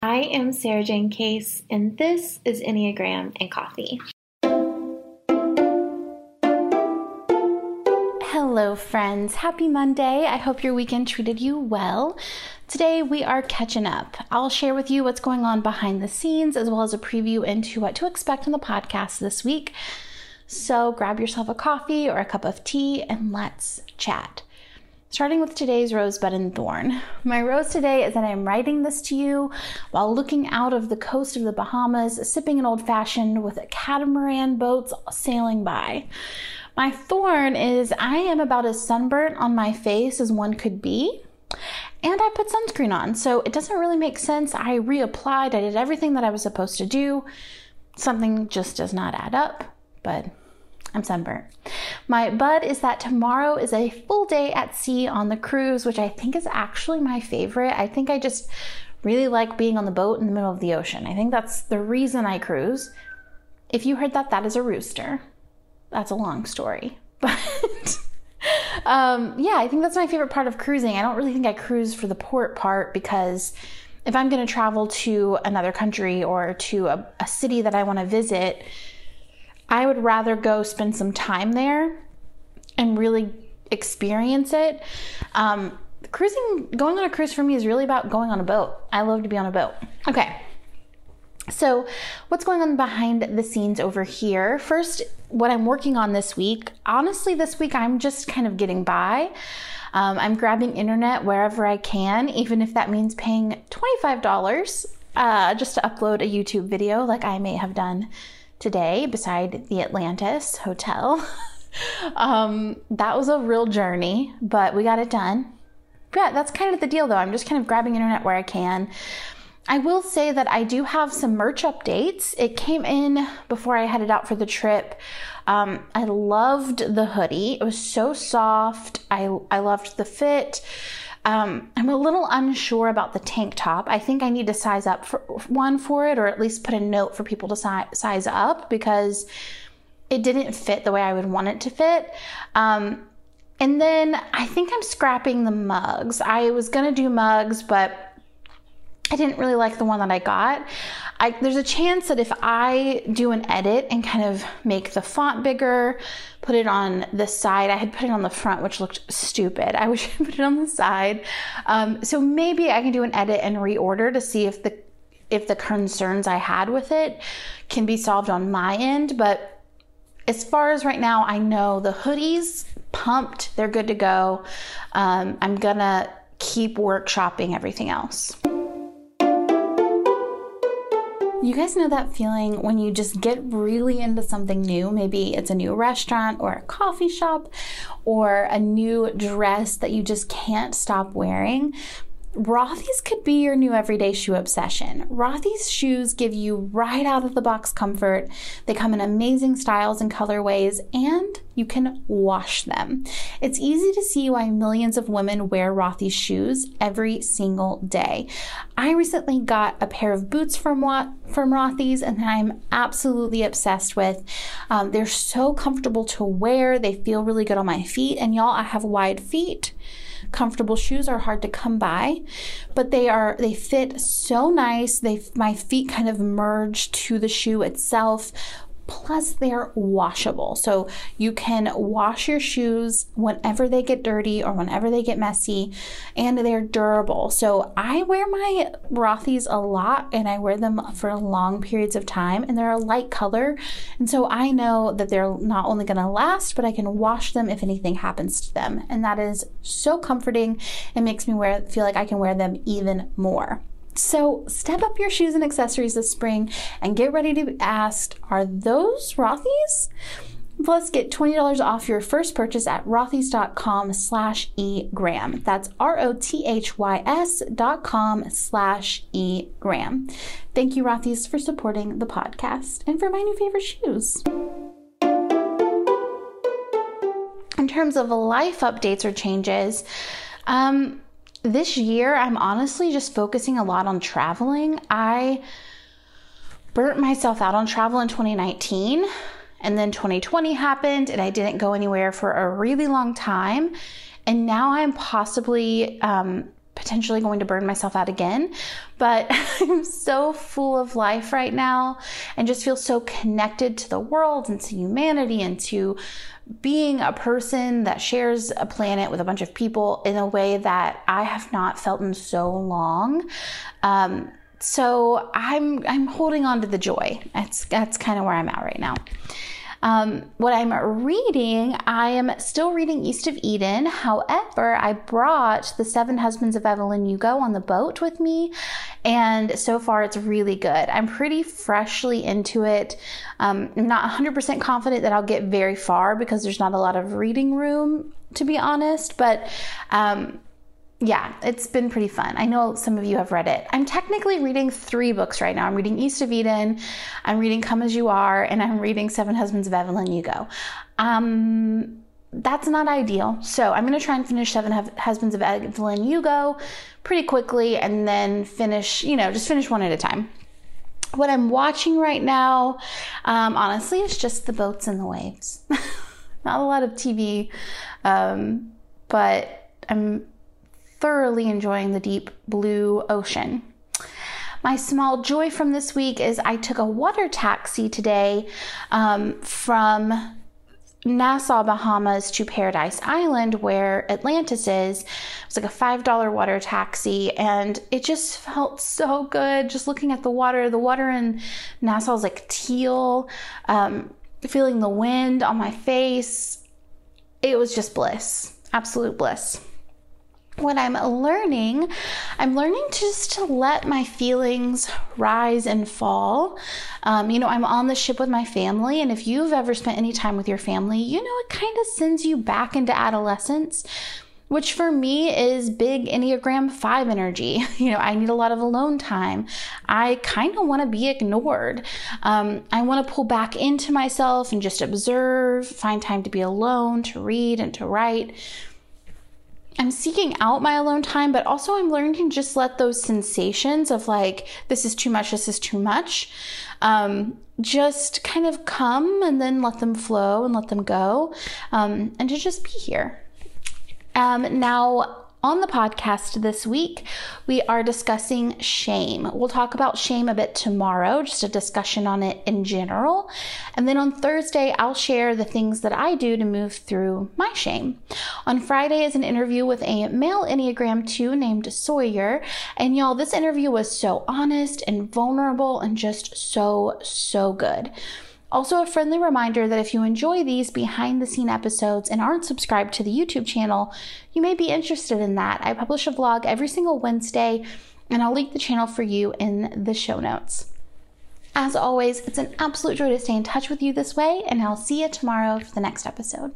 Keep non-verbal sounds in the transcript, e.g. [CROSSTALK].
I am Sarajane Case, and this is Enneagram and Coffee. Hello, friends. Happy Monday. I hope your weekend treated you well. Today, we are catching up. I'll share with you what's going on behind the scenes as well as a preview into what to expect on the podcast this week. So, grab yourself a coffee or a cup of tea and let's chat. Starting with today's rosebud and thorn. My rose today is that I'm writing this to you while looking out of the coast of the Bahamas, sipping an old fashioned with catamaran boats sailing by. My thorn is I am about as sunburnt on my face as one could be. And I put sunscreen on, so it doesn't really make sense. I reapplied, I did everything that I was supposed to do. Something just does not add up, but I'm sunburnt. My bud is that tomorrow is a full day at sea on the cruise, which I think is actually my favorite. I think I just really like being on the boat in the middle of the ocean. I think that's the reason I cruise. If you heard that, that is a rooster. That's a long story. [LAUGHS] But um, yeah, I think that's my favorite part of cruising. I don't really think I cruise for the port part because if I'm going to travel to another country or to a, a city that I want to visit, I would rather go spend some time there and really experience it. Um, cruising, going on a cruise for me is really about going on a boat. I love to be on a boat. Okay. So, what's going on behind the scenes over here? First, what I'm working on this week. Honestly, this week I'm just kind of getting by. Um, I'm grabbing internet wherever I can, even if that means paying $25 uh, just to upload a YouTube video, like I may have done today beside the Atlantis Hotel. [LAUGHS] um, that was a real journey, but we got it done. Yeah, that's kind of the deal though. I'm just kind of grabbing internet where I can. I will say that I do have some merch updates. It came in before I headed out for the trip. Um, I loved the hoodie. It was so soft. I, I loved the fit. Um, I'm a little unsure about the tank top. I think I need to size up for one for it, or at least put a note for people to si- size up because it didn't fit the way I would want it to fit. Um, and then I think I'm scrapping the mugs. I was gonna do mugs, but I didn't really like the one that I got. I, there's a chance that if I do an edit and kind of make the font bigger, put it on the side, I had put it on the front, which looked stupid. I [LAUGHS] wish I put it on the side. Um, so maybe I can do an edit and reorder to see if the if the concerns I had with it can be solved on my end. But as far as right now, I know the hoodies pumped, they're good to go. Um, I'm gonna keep workshopping everything else. You guys know that feeling when you just get really into something new? Maybe it's a new restaurant or a coffee shop or a new dress that you just can't stop wearing. Rothy's could be your new everyday shoe obsession. Rothy's shoes give you right out of the box comfort. They come in amazing styles and colorways, and you can wash them. It's easy to see why millions of women wear Rothy's shoes every single day. I recently got a pair of boots from from Rothy's, and I'm absolutely obsessed with. Um, they're so comfortable to wear. They feel really good on my feet, and y'all, I have wide feet comfortable shoes are hard to come by, but they are they fit so nice. They my feet kind of merge to the shoe itself Plus, they're washable. So you can wash your shoes whenever they get dirty or whenever they get messy, and they're durable. So I wear my Rothy's a lot and I wear them for long periods of time, and they're a light color. And so I know that they're not only going to last, but I can wash them if anything happens to them. And that is so comforting. It makes me wear feel like I can wear them even more. So step up your shoes and accessories this spring and get ready to be asked, are those Rothy's? Plus, get $20 off your first purchase at rothys.com slash egram. That's R-O-T-H-Y-S dot com slash egram. Thank you, Rothy's, for supporting the podcast and for my new favorite shoes. In terms of life updates or changes, um, this year, I'm honestly just focusing a lot on traveling. I burnt myself out on travel in 2019, and then 2020 happened, and I didn't go anywhere for a really long time. And now I'm possibly um, potentially going to burn myself out again. But [LAUGHS] I'm so full of life right now and just feel so connected to the world and to humanity and to being a person that shares a planet with a bunch of people in a way that I have not felt in so long. Um, so I'm I'm holding on to the joy. That's that's kind of where I'm at right now. Um, what I'm reading, I am still reading East of Eden. However, I brought The Seven Husbands of Evelyn Hugo on the boat with me, and so far it's really good. I'm pretty freshly into it. Um, I'm not 100% confident that I'll get very far because there's not a lot of reading room, to be honest, but um, yeah, it's been pretty fun. I know some of you have read it. I'm technically reading three books right now. I'm reading East of Eden, I'm reading Come As You Are, and I'm reading Seven Husbands of Evelyn Hugo. Um, that's not ideal. So I'm going to try and finish Seven Husbands of Evelyn Hugo pretty quickly and then finish, you know, just finish one at a time. What I'm watching right now, um, honestly, is just the boats and the waves. [LAUGHS] not a lot of TV, um, but I'm thoroughly enjoying the deep blue ocean. My small joy from this week is I took a water taxi today um, from Nassau, Bahamas to Paradise Island, where Atlantis is. It was like a $5 water taxi, and it just felt so good just looking at the water. The water in Nassau is like teal, um, feeling the wind on my face. It was just bliss, absolute bliss what I'm learning, I'm learning just to let my feelings rise and fall. Um, you know, I'm on the ship with my family, and if you've ever spent any time with your family, you know, it kind of sends you back into adolescence. Which for me is big Enneagram 5 energy. [LAUGHS] You know, I need a lot of alone time. I kind of want to be ignored. Um, I want to pull back into myself and just observe, find time to be alone, to read, and to write. I'm seeking out my alone time, but also I'm learning to just let those sensations of like, this is too much, this is too much, um, just kind of come and then let them flow and let them go, um, and to just be here. Um, now, on the podcast this week, we are discussing shame. We'll talk about shame a bit tomorrow, just a discussion on it in general. And then on Thursday, I'll share the things that I do to move through my shame. On Friday is an interview with a male Enneagram 2 named Sawyer. And y'all, this interview was so honest and vulnerable and just so, so good. Also, a friendly reminder that if you enjoy these behind the scene episodes and aren't subscribed to the YouTube channel, you may be interested in that. I publish a vlog every single Wednesday, and I'll link the channel for you in the show notes. As always, it's an absolute joy to stay in touch with you this way, and I'll see you tomorrow for the next episode.